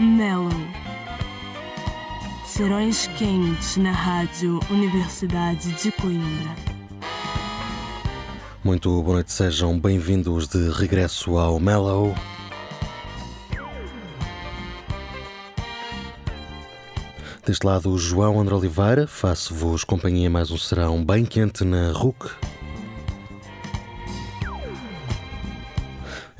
Mellow. Serões quentes na Rádio Universidade de Coimbra. Muito boa noite, sejam bem-vindos de regresso ao Mellow. Deste lado, João André Oliveira, faço-vos companhia mais um serão bem quente na RUC.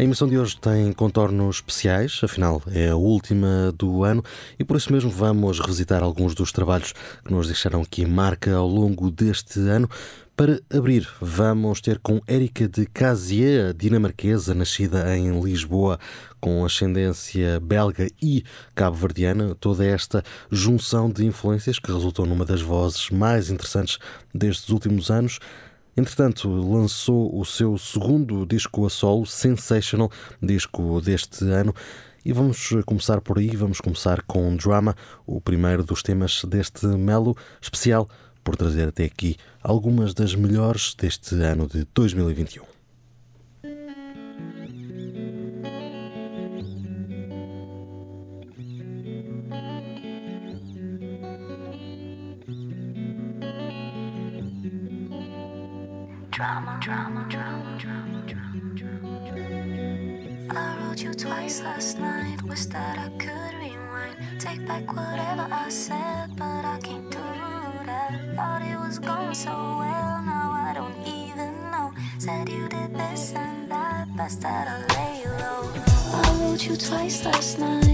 A emissão de hoje tem contornos especiais, afinal é a última do ano e por isso mesmo vamos revisitar alguns dos trabalhos que nos deixaram aqui marca ao longo deste ano. Para abrir, vamos ter com Érica de Casier, dinamarquesa, nascida em Lisboa, com ascendência belga e cabo-verdiana, toda esta junção de influências que resultou numa das vozes mais interessantes destes últimos anos. Entretanto, lançou o seu segundo disco a solo, Sensational, disco deste ano. E vamos começar por aí, vamos começar com Drama, o primeiro dos temas deste Melo especial, por trazer até aqui algumas das melhores deste ano de 2021. Drama, drama, drama, drama, drama, drama. I wrote you twice last night. Wish that I could rewind. Take back whatever I said, but I can't do that. Thought it was going so well, now I don't even know. Said you did this and that, best that I lay low. I wrote you twice last night.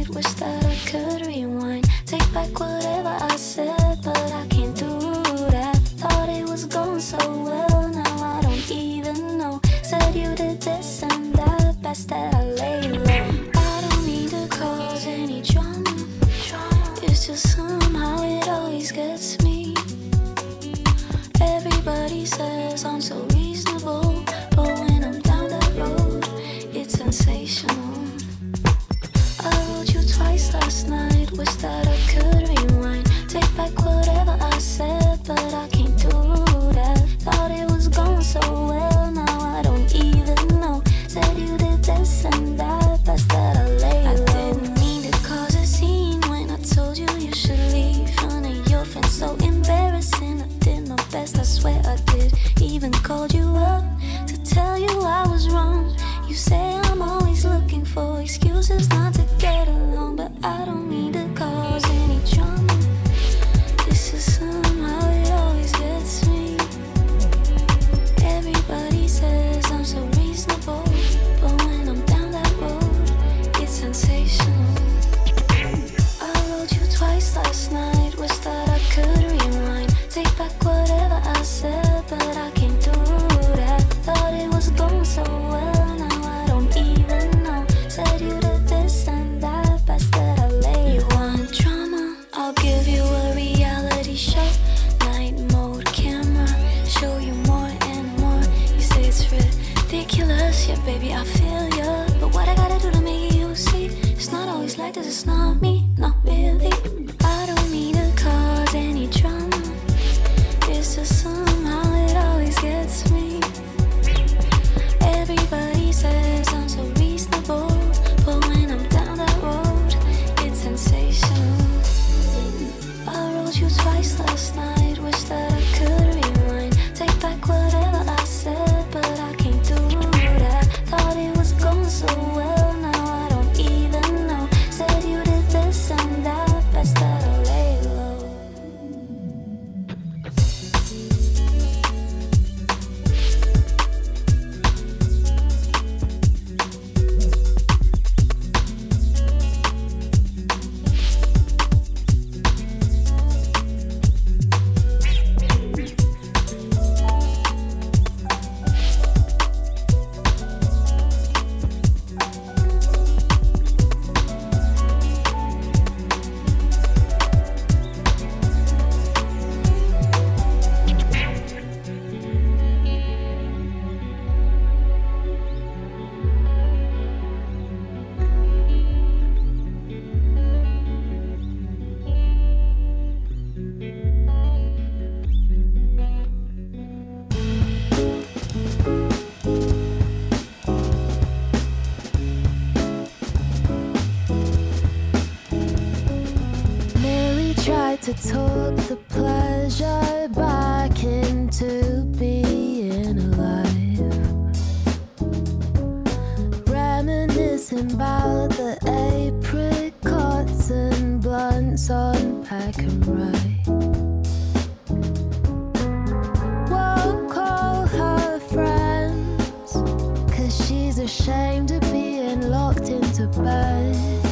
She's ashamed of being locked into bed.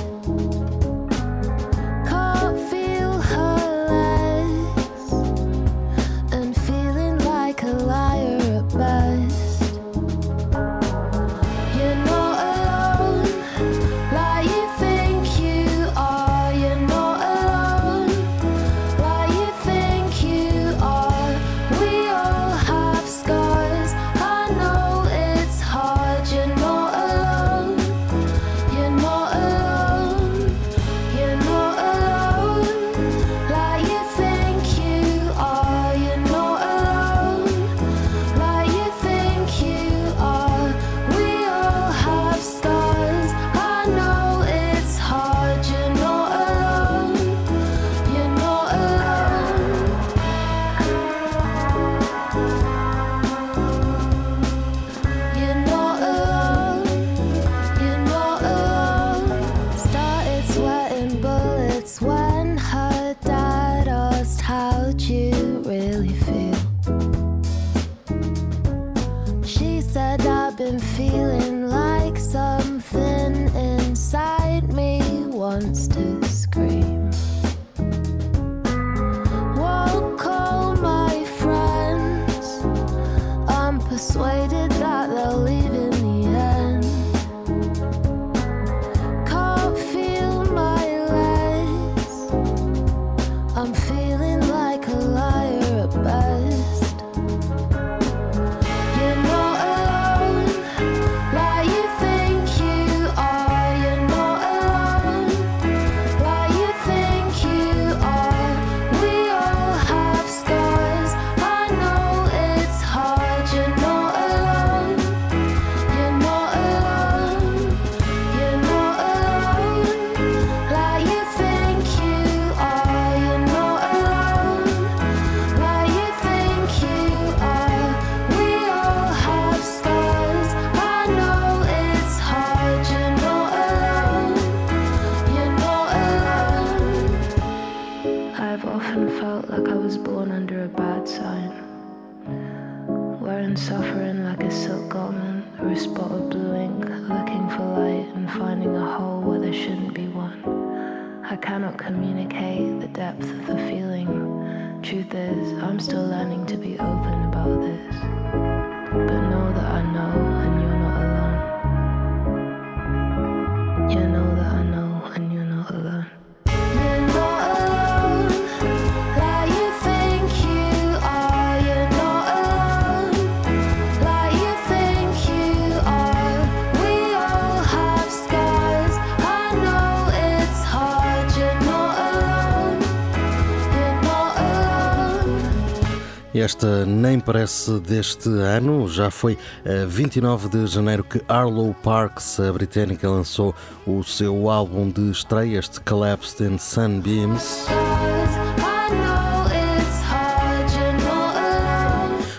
Esta nem parece deste ano, já foi a 29 de janeiro que Arlo Parks, a britânica, lançou o seu álbum de estreia, este Collapsed in Sunbeams.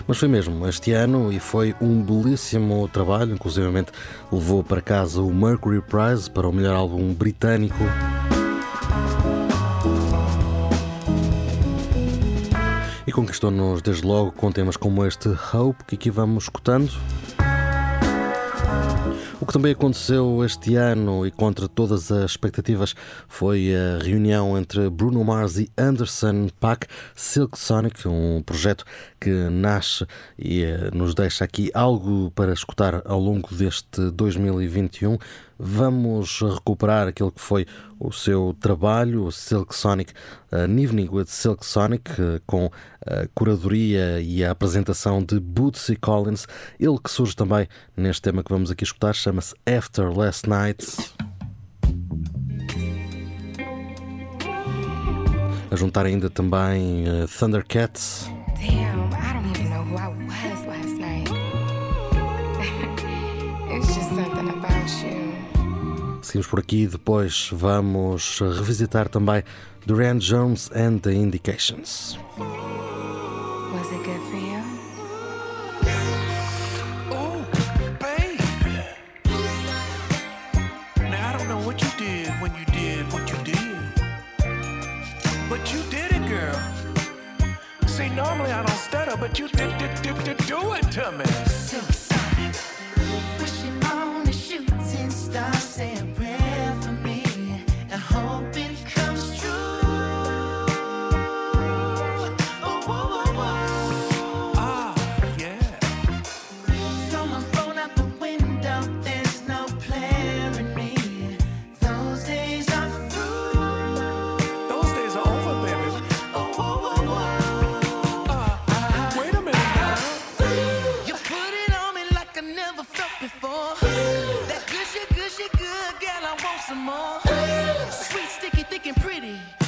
Mas foi mesmo este ano e foi um belíssimo trabalho, inclusivamente levou para casa o Mercury Prize para o melhor álbum britânico. E conquistou-nos desde logo com temas como este Hope que aqui vamos escutando. O que também aconteceu este ano e contra todas as expectativas foi a reunião entre Bruno Mars e Anderson Paak Silk Sonic, um projeto que nasce e eh, nos deixa aqui algo para escutar ao longo deste 2021. Vamos recuperar aquilo que foi o seu trabalho, o Silk Sonic, An Evening with Silk Sonic, eh, com a curadoria e a apresentação de Bootsy Collins. Ele que surge também neste tema que vamos aqui escutar, chama-se After Last Night. A juntar ainda também eh, Thundercats. Damn, I don't even know who I was last night. it's just something about you. Seguimos por aqui, e depois vamos revisitar também Duran Jones and the Indications. but you did, did, did, did do it to me. some more. Sweet, sticky, thick, and pretty.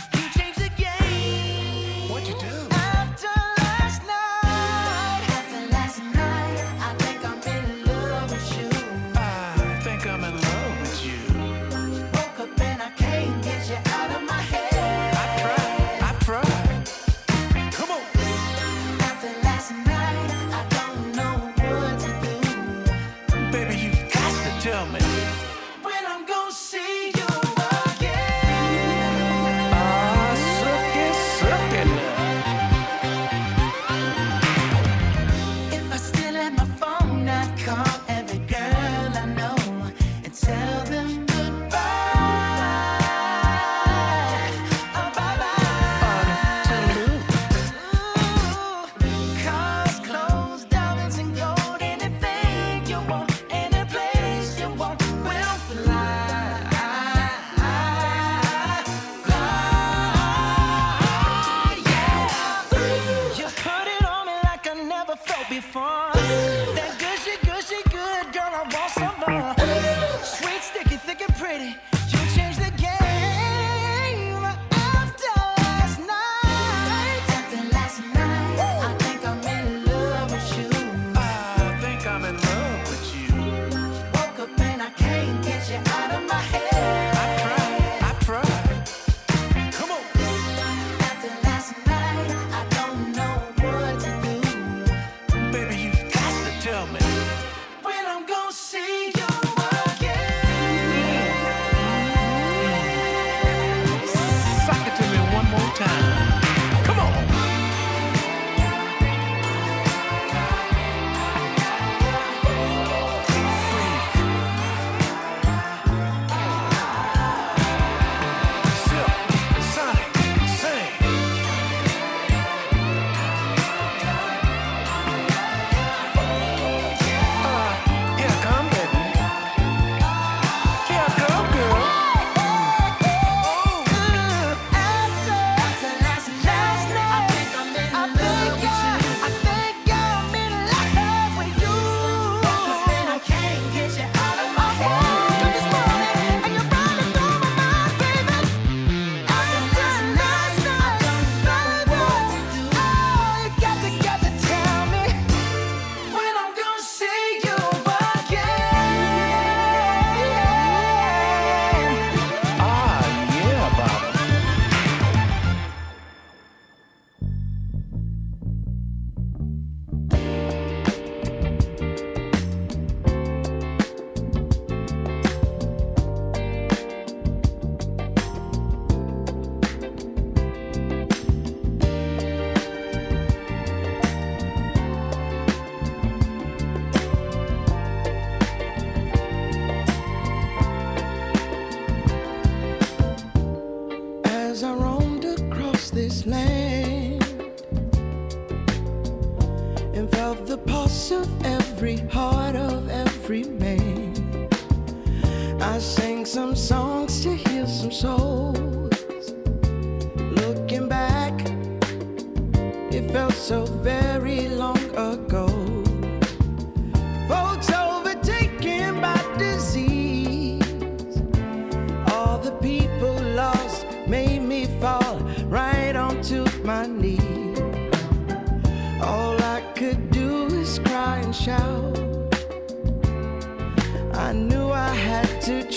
time.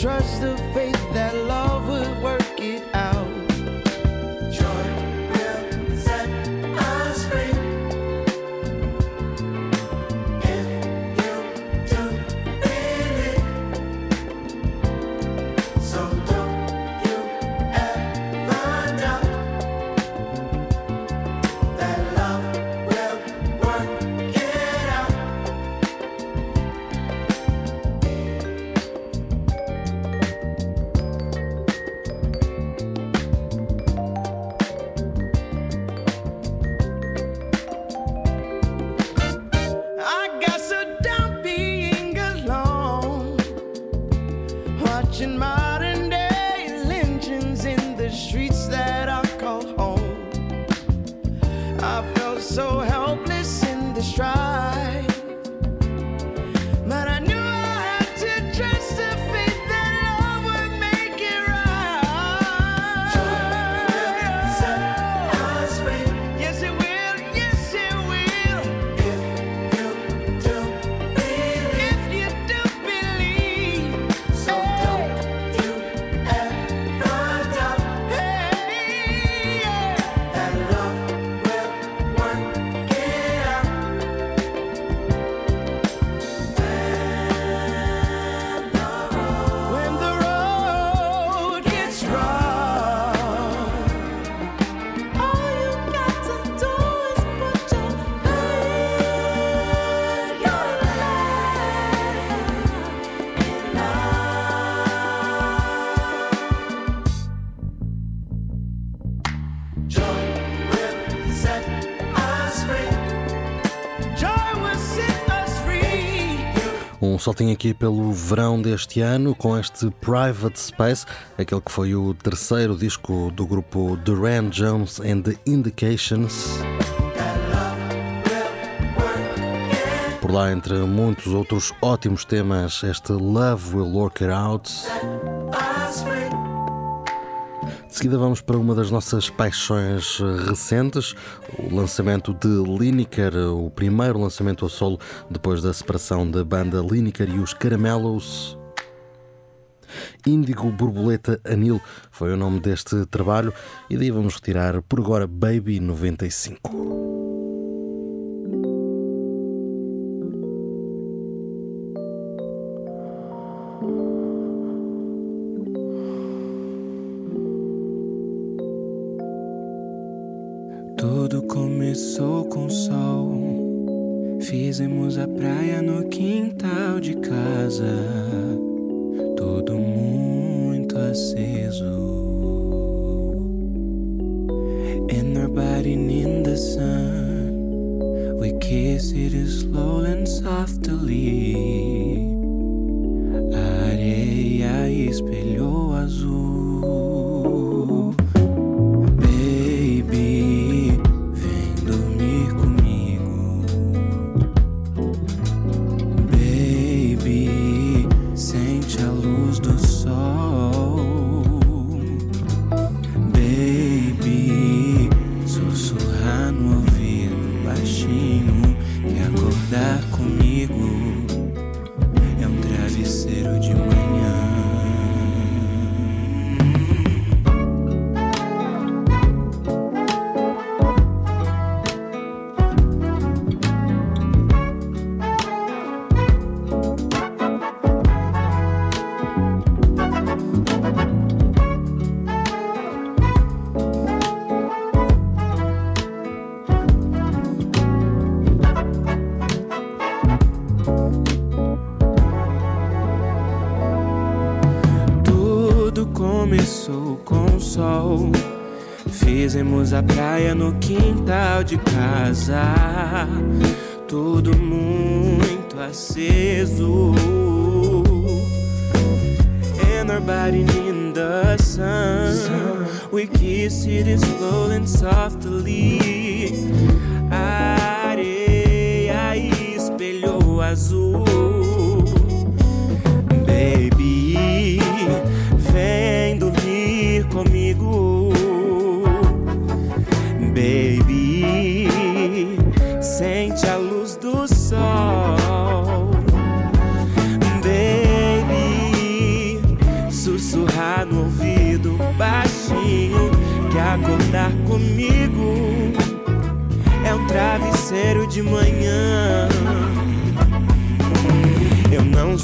trust the faith Soltem aqui pelo verão deste ano com este Private Space, aquele que foi o terceiro disco do grupo Duran Jones and the Indications. Por lá, entre muitos outros ótimos temas, este Love Will Work It Out. De seguida vamos para uma das nossas paixões eh, recentes, o lançamento de Lineker, o primeiro lançamento ao solo depois da separação da banda Lineker e os Caramelos. Índigo Borboleta Anil foi o nome deste trabalho e daí vamos retirar por agora Baby 95.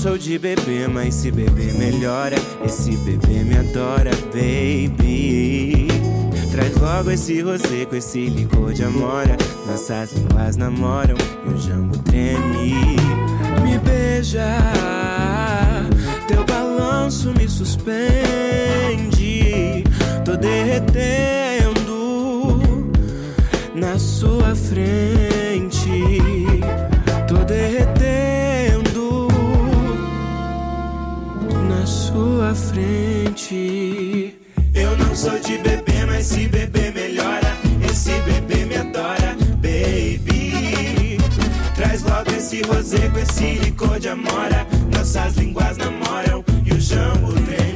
Sou de bebê, mas se beber melhora. Esse bebê me adora, baby. Traz logo esse rosé com esse licor de amora. Nossas línguas namoram e o jambo treme. Me beija, teu balanço me suspende. Tô derretendo na sua frente. Frente. Eu não sou de bebê, mas se beber melhora. Esse bebê me adora, baby. Traz logo esse rosé com esse licor de amora. Nossas línguas namoram e o jambo treme.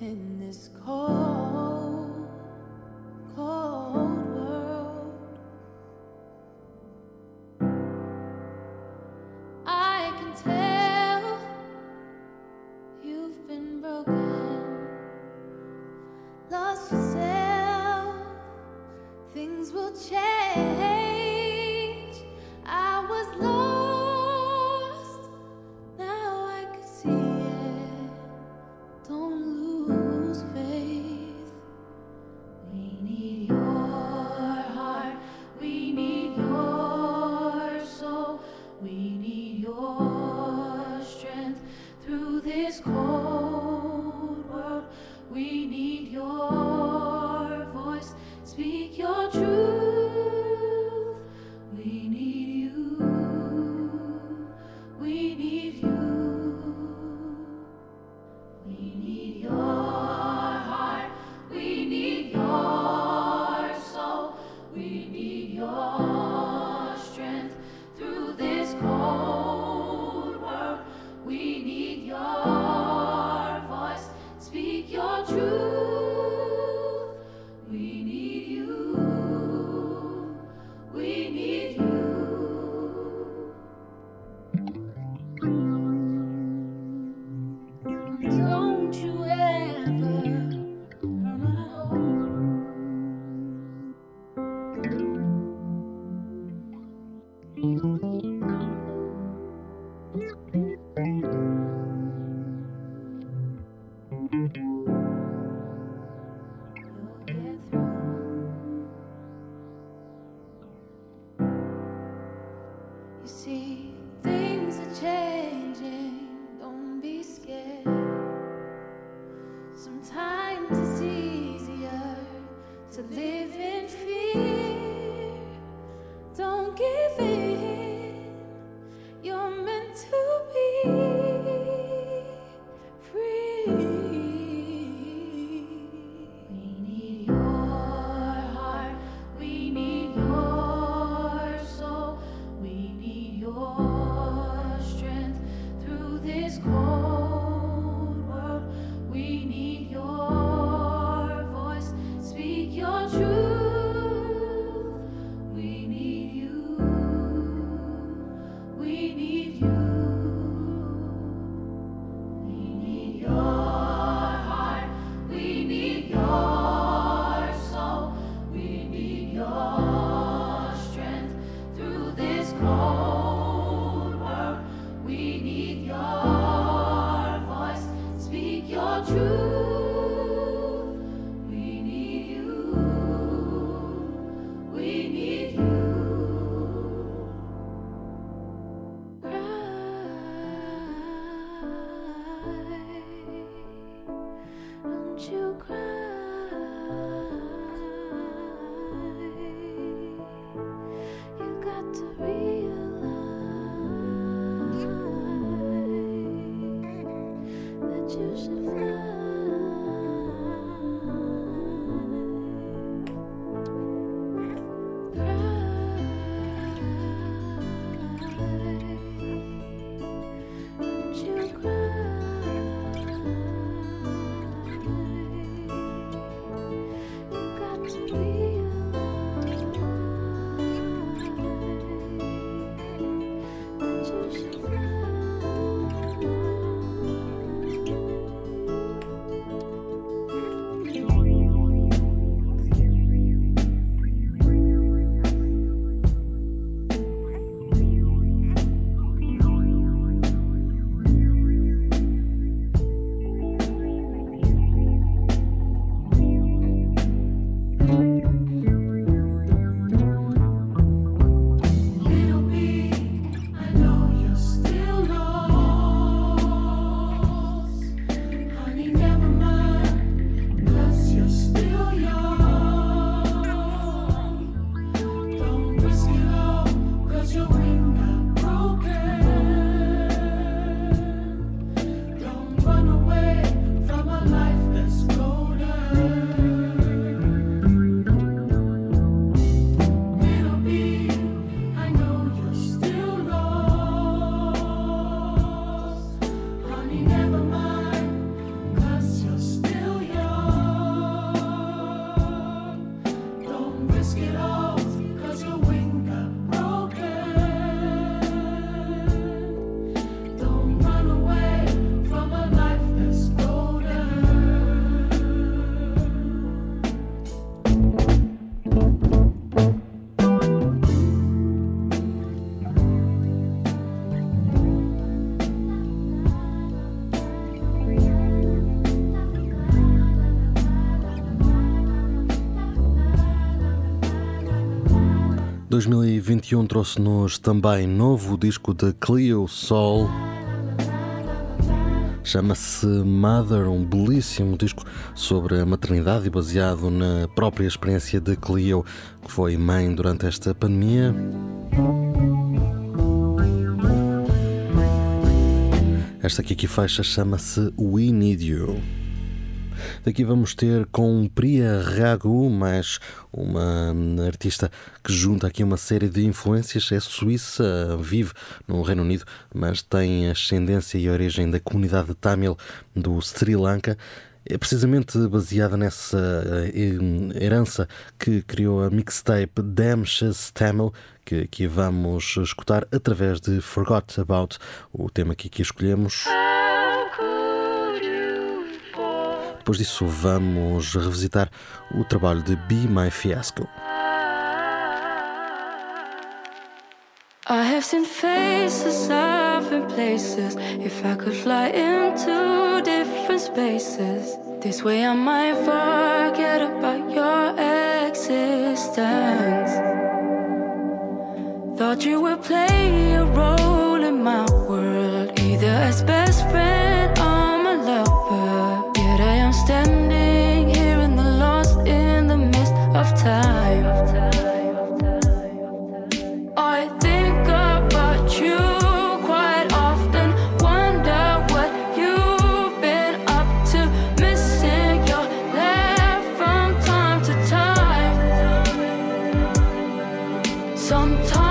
In this cold, see, 2021 trouxe-nos também novo disco de Cleo Soul. Chama-se Mother, um belíssimo disco sobre a maternidade e baseado na própria experiência de Cleo, que foi mãe durante esta pandemia. Esta aqui que fecha chama-se We Need You. Daqui vamos ter com Priya Ragu, mais uma artista que junta aqui uma série de influências. É suíça, vive no Reino Unido, mas tem ascendência e origem da comunidade tamil do Sri Lanka. É precisamente baseada nessa eh, herança que criou a mixtape Damshes Tamil, que aqui vamos escutar através de Forgot About, o tema que aqui escolhemos. Depois disso, vamos revisitar o trabalho de Be My Fiasco. I have seen faces, I've been places. If I could fly into different spaces, this way I might forget about your existence. Thought you would play a role. Sometimes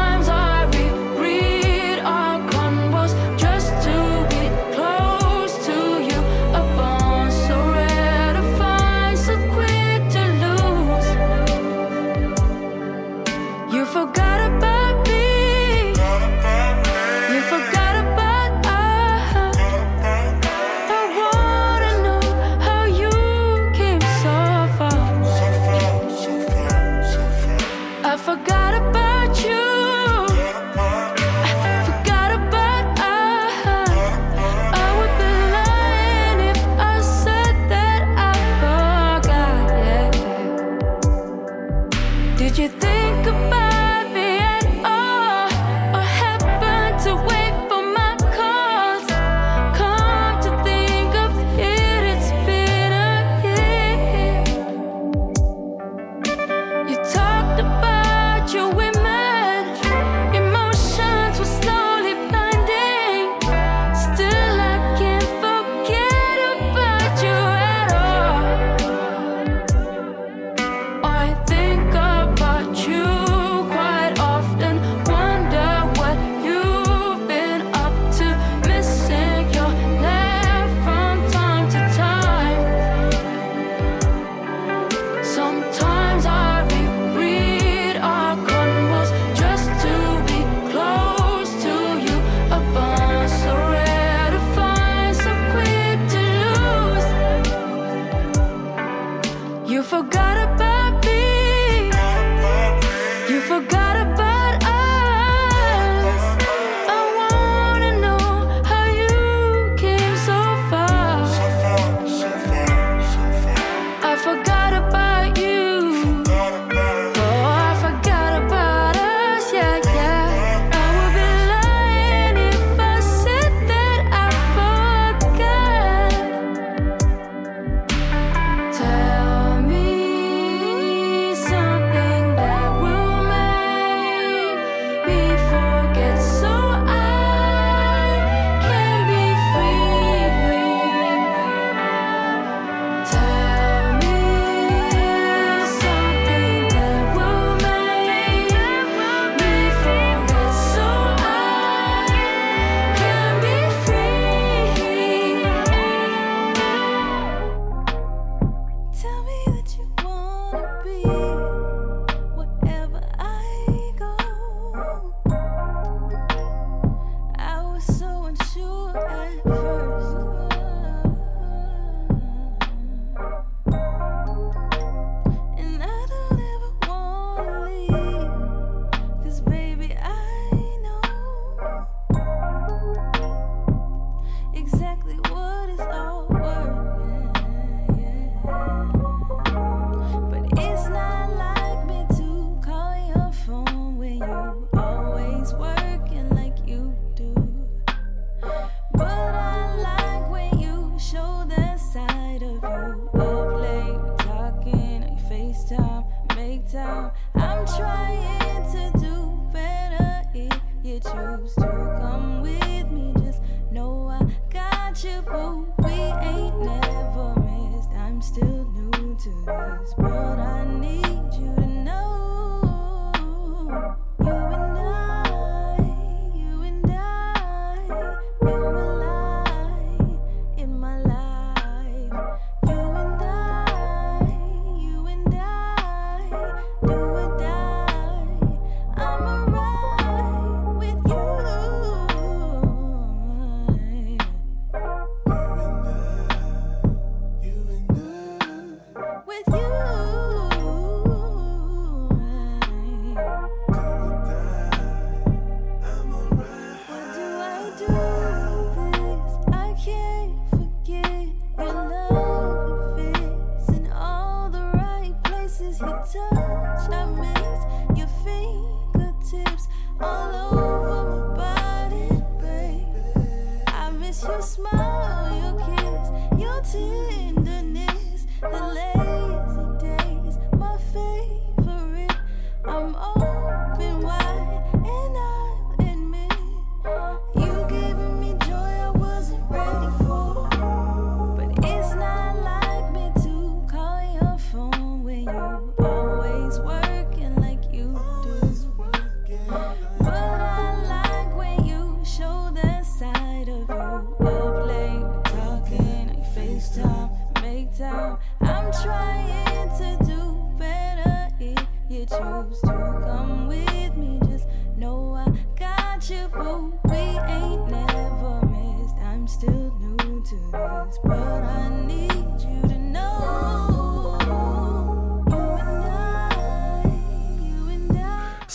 It's broken.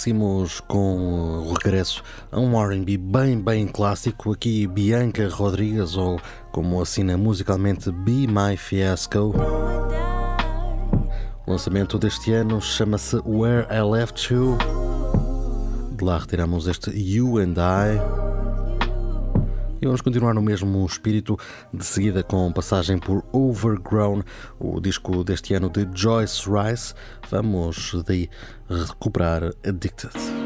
Seguimos com o regresso a um RB bem, bem clássico. Aqui Bianca Rodrigues, ou como assina musicalmente Be My Fiasco. O lançamento deste ano chama-se Where I Left You. De lá retiramos este You and I. E vamos continuar no mesmo espírito, de seguida com passagem por Overgrown, o disco deste ano de Joyce Rice. Vamos daí recuperar Addicted.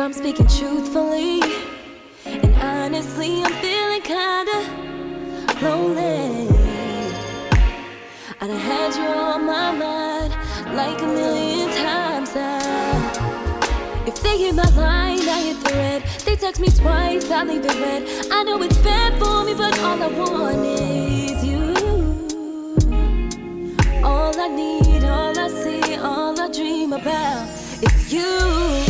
I'm speaking truthfully. And honestly, I'm feeling kinda lonely. And I had you on my mind like a million times now. If they hit my line, I hit the red. They text me twice, I leave it red. I know it's bad for me, but all I want is you. All I need, all I see, all I dream about is you.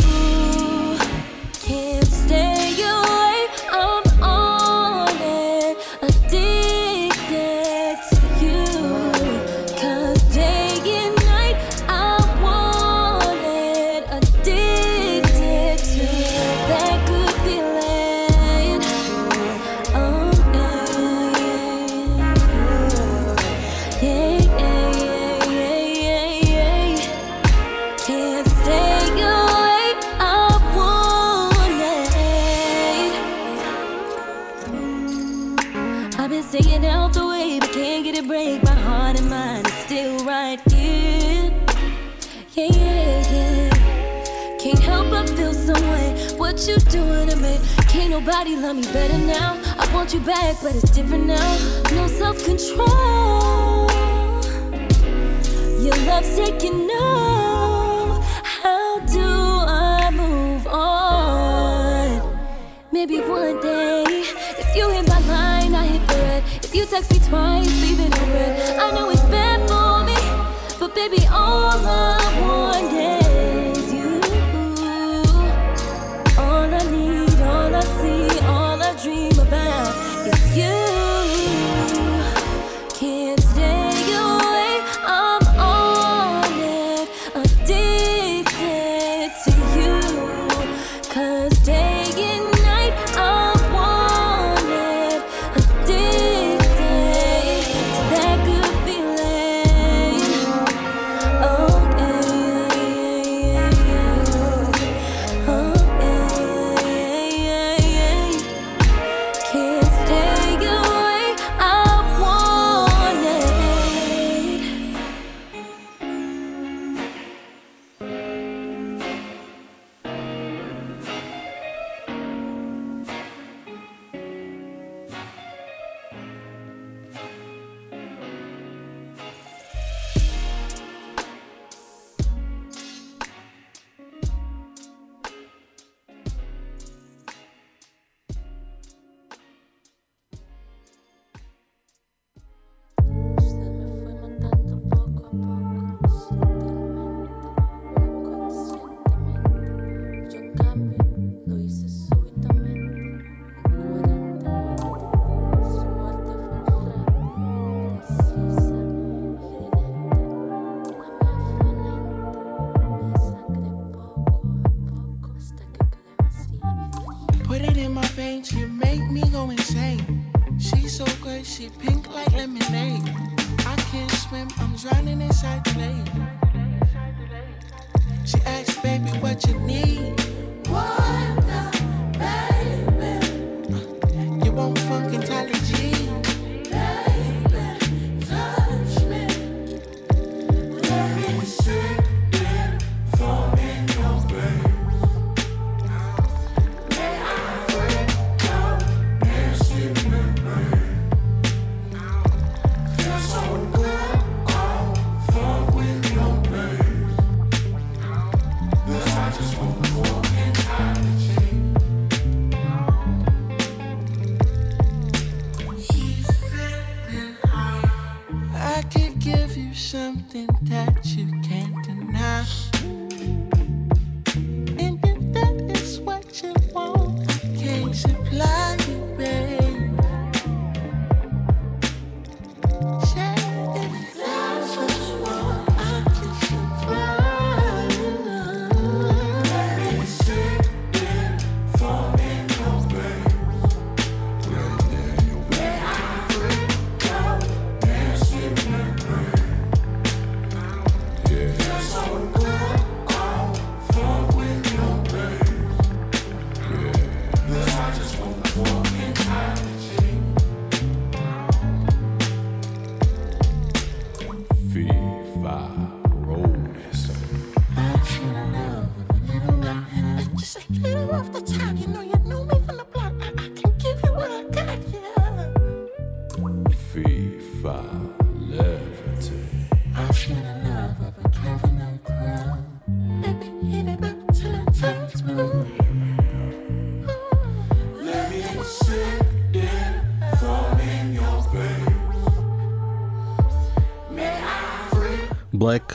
Been staying out the way, but can't get a break. My heart and mind is still right here. Yeah, yeah, yeah. Can't help but feel some way. What you doing to me? Can't nobody love me better now. I want you back, but it's different now. No self control. Your love's taking over. How do I move on? Maybe one day, if you hit you text me twice, leave it red. I know it's bad for me, but baby, all I want she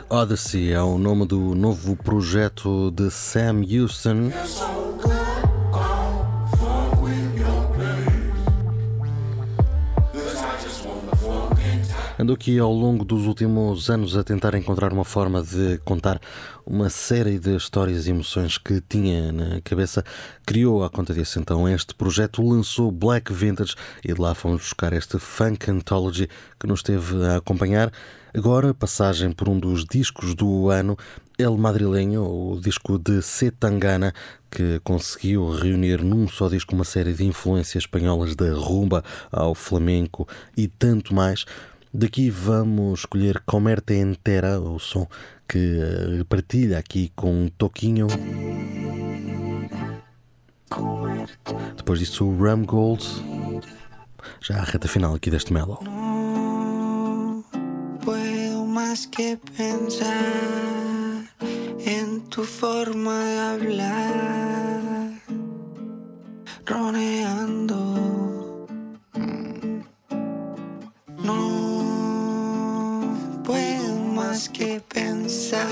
Odyssey é o nome do novo projeto de Sam Houston. In Andou aqui ao longo dos últimos anos a tentar encontrar uma forma de contar uma série de histórias e emoções que tinha na cabeça. Criou à conta disso então este projeto, lançou Black Vintage e de lá fomos buscar este Funk Anthology que nos esteve a acompanhar. Agora, passagem por um dos discos do ano, El Madrileño, o disco de Setangana, que conseguiu reunir num só disco uma série de influências espanholas da rumba ao flamenco e tanto mais. Daqui vamos escolher Comerte Entera, o som que eh, partilha aqui com um toquinho. Depois disso, o Ram Gold. Já a reta final aqui deste Mellow. puedo más que pensar en tu forma de hablar, roneando. Que pensar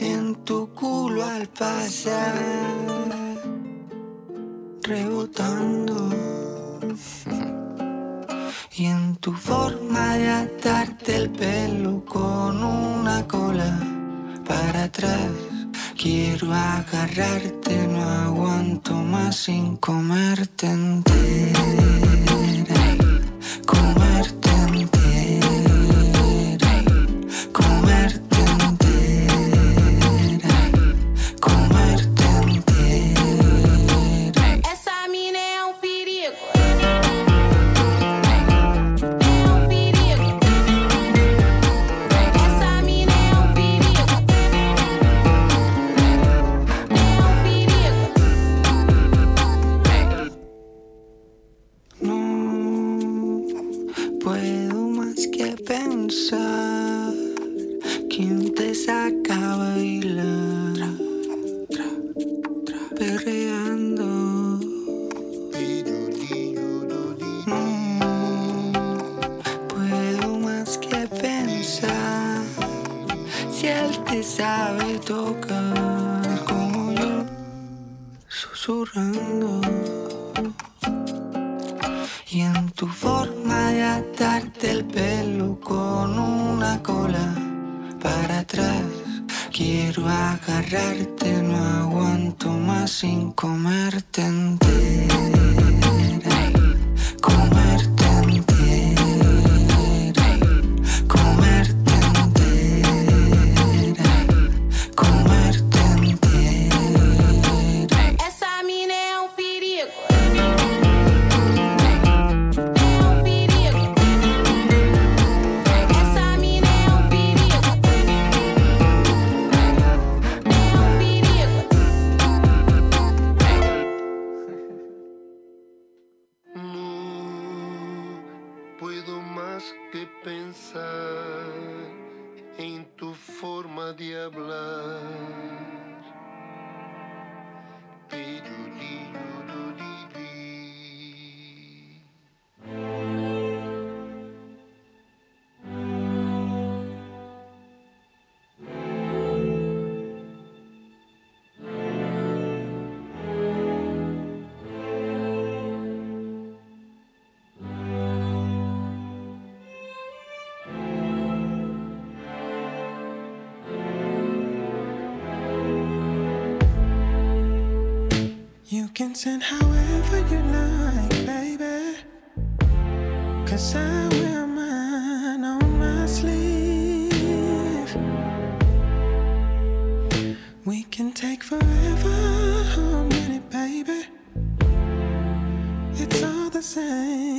en tu culo al pasar, rebotando. Y en tu forma de atarte el pelo con una cola para atrás. Quiero agarrarte, can send however you like, baby. Cause I wear mine on my sleeve. We can take forever on it, baby. It's all the same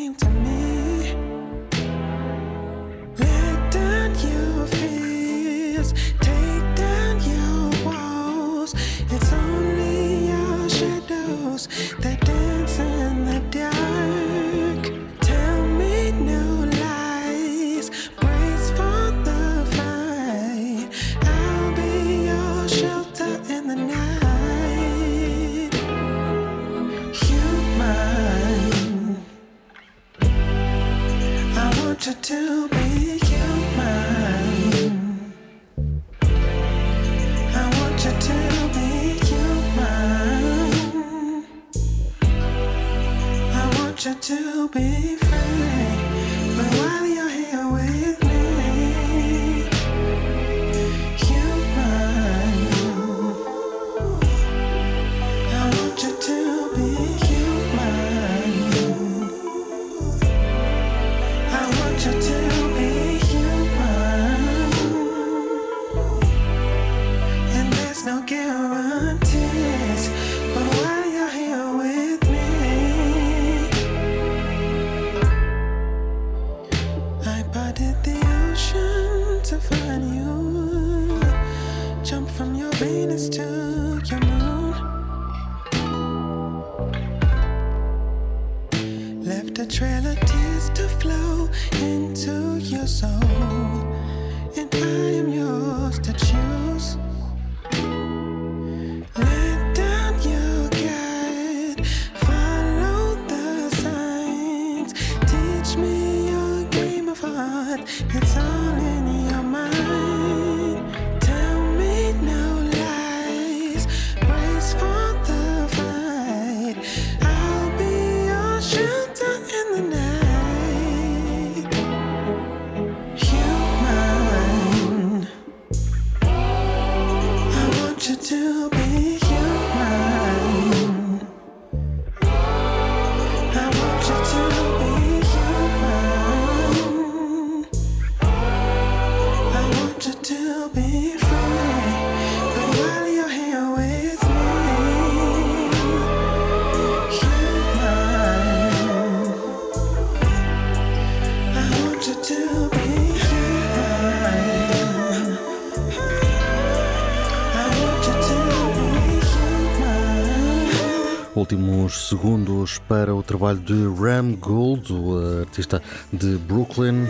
Últimos segundos para o trabalho de Ram Gold, o artista de Brooklyn.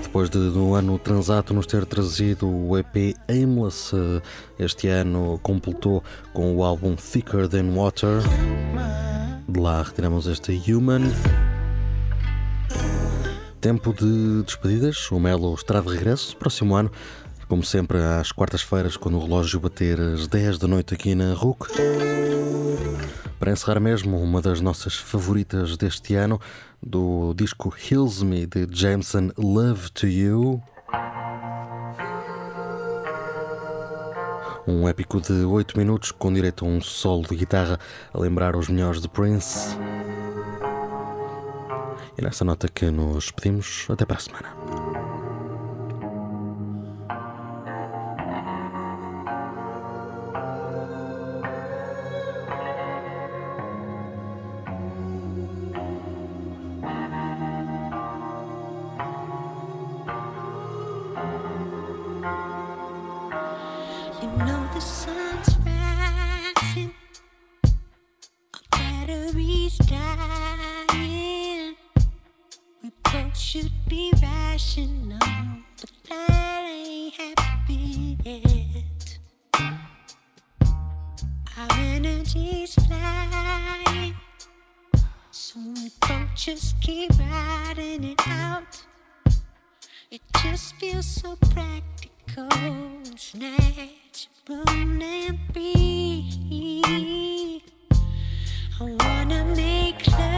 Depois de no ano transato nos ter trazido o EP Aimless, eh, este ano completou com o álbum Thicker Than Water. De lá retiramos este Human. Tempo de despedidas, o Melo estará de regresso próximo ano, como sempre às quartas-feiras, quando o relógio bater as 10 da noite aqui na RUC. Para encerrar mesmo, uma das nossas favoritas deste ano, do disco Heals Me de Jameson Love to You. Um épico de 8 minutos com direito a um solo de guitarra a lembrar os melhores de Prince. E nessa nota que nos pedimos, até para a semana. But that ain't happening. it. Our energy's flying, so we both just keep riding it out. It just feels so practical, natural. I wanna make love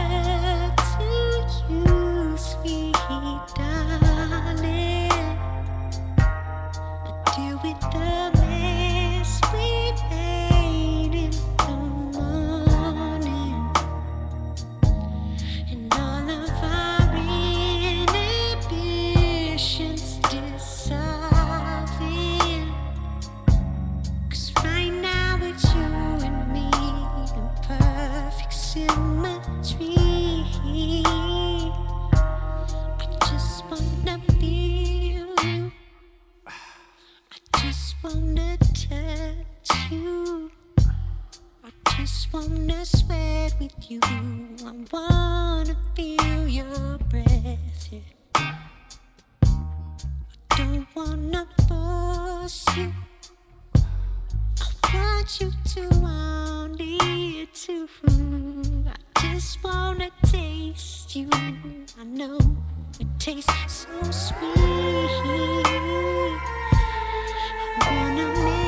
sweat with you. I wanna feel your breath. yeah. I don't wanna force you. I want you to want it too. I just wanna taste you. I know it tastes so sweet. I wanna make